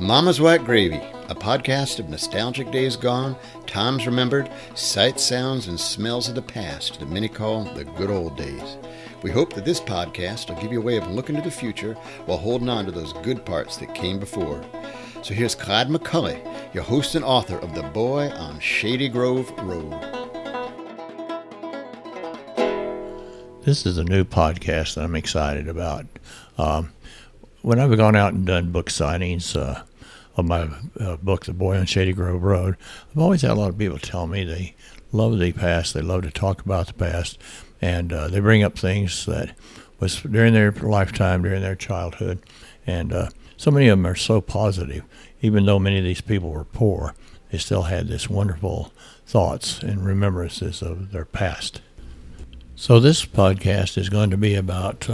Mama's White Gravy, a podcast of nostalgic days gone, times remembered, sights, sounds, and smells of the past that many call the good old days. We hope that this podcast will give you a way of looking to the future while holding on to those good parts that came before. So here's Clyde McCully, your host and author of The Boy on Shady Grove Road. This is a new podcast that I'm excited about. Um, when I've gone out and done book signings uh, of my uh, book, The Boy on Shady Grove Road, I've always had a lot of people tell me they love the past, they love to talk about the past, and uh, they bring up things that was during their lifetime, during their childhood, and uh, so many of them are so positive. Even though many of these people were poor, they still had this wonderful thoughts and remembrances of their past. So this podcast is going to be about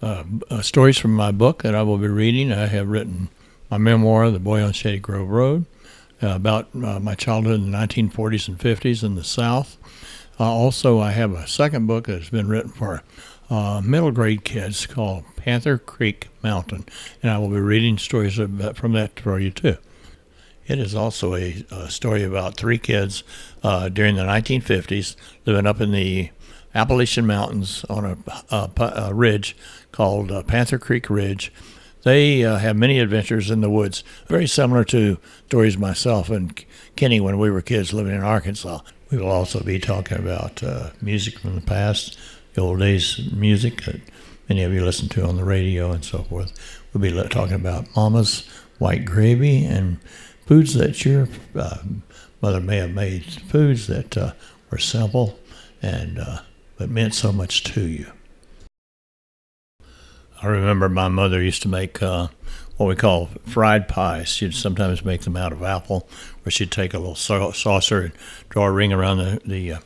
uh, uh, stories from my book that I will be reading. I have written my memoir, The Boy on Shady Grove Road, uh, about uh, my childhood in the 1940s and 50s in the South. Uh, also, I have a second book that has been written for uh, middle grade kids called Panther Creek Mountain, and I will be reading stories from that for you too. It is also a, a story about three kids during the 1950s living up in the Appalachian Mountains on a, a, a ridge called uh, Panther Creek Ridge. They uh, have many adventures in the woods, very similar to stories myself and Kenny when we were kids living in Arkansas. We will also be talking about uh, music from the past, the old days music that many of you listen to on the radio and so forth. We'll be talking about Mama's white gravy and foods that your uh, mother may have made, foods that uh, were simple and uh, but meant so much to you. I remember my mother used to make uh, what we call fried pies. She'd sometimes make them out of apple, where she'd take a little saucer and draw a ring around the, the uh,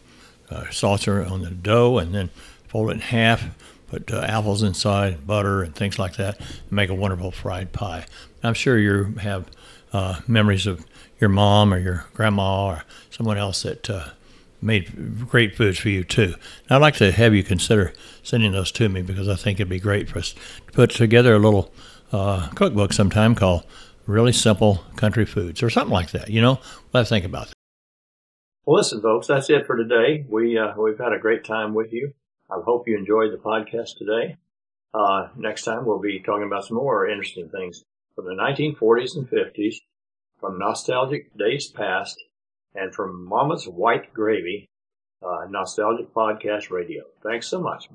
uh, saucer on the dough and then fold it in half, put uh, apples inside, butter, and things like that, and make a wonderful fried pie. I'm sure you have uh, memories of your mom or your grandma or someone else that uh, made great foods for you too. And I'd like to have you consider sending those to me because I think it'd be great for us to put together a little uh, cookbook sometime called Really Simple Country Foods or something like that. You know, let's think about that. Well, listen, folks, that's it for today. We uh, we've had a great time with you. I hope you enjoyed the podcast today. Uh, next time we'll be talking about some more interesting things from the 1940s and 50s, from nostalgic days past and from Mama's White Gravy, uh, Nostalgic Podcast Radio. Thanks so much.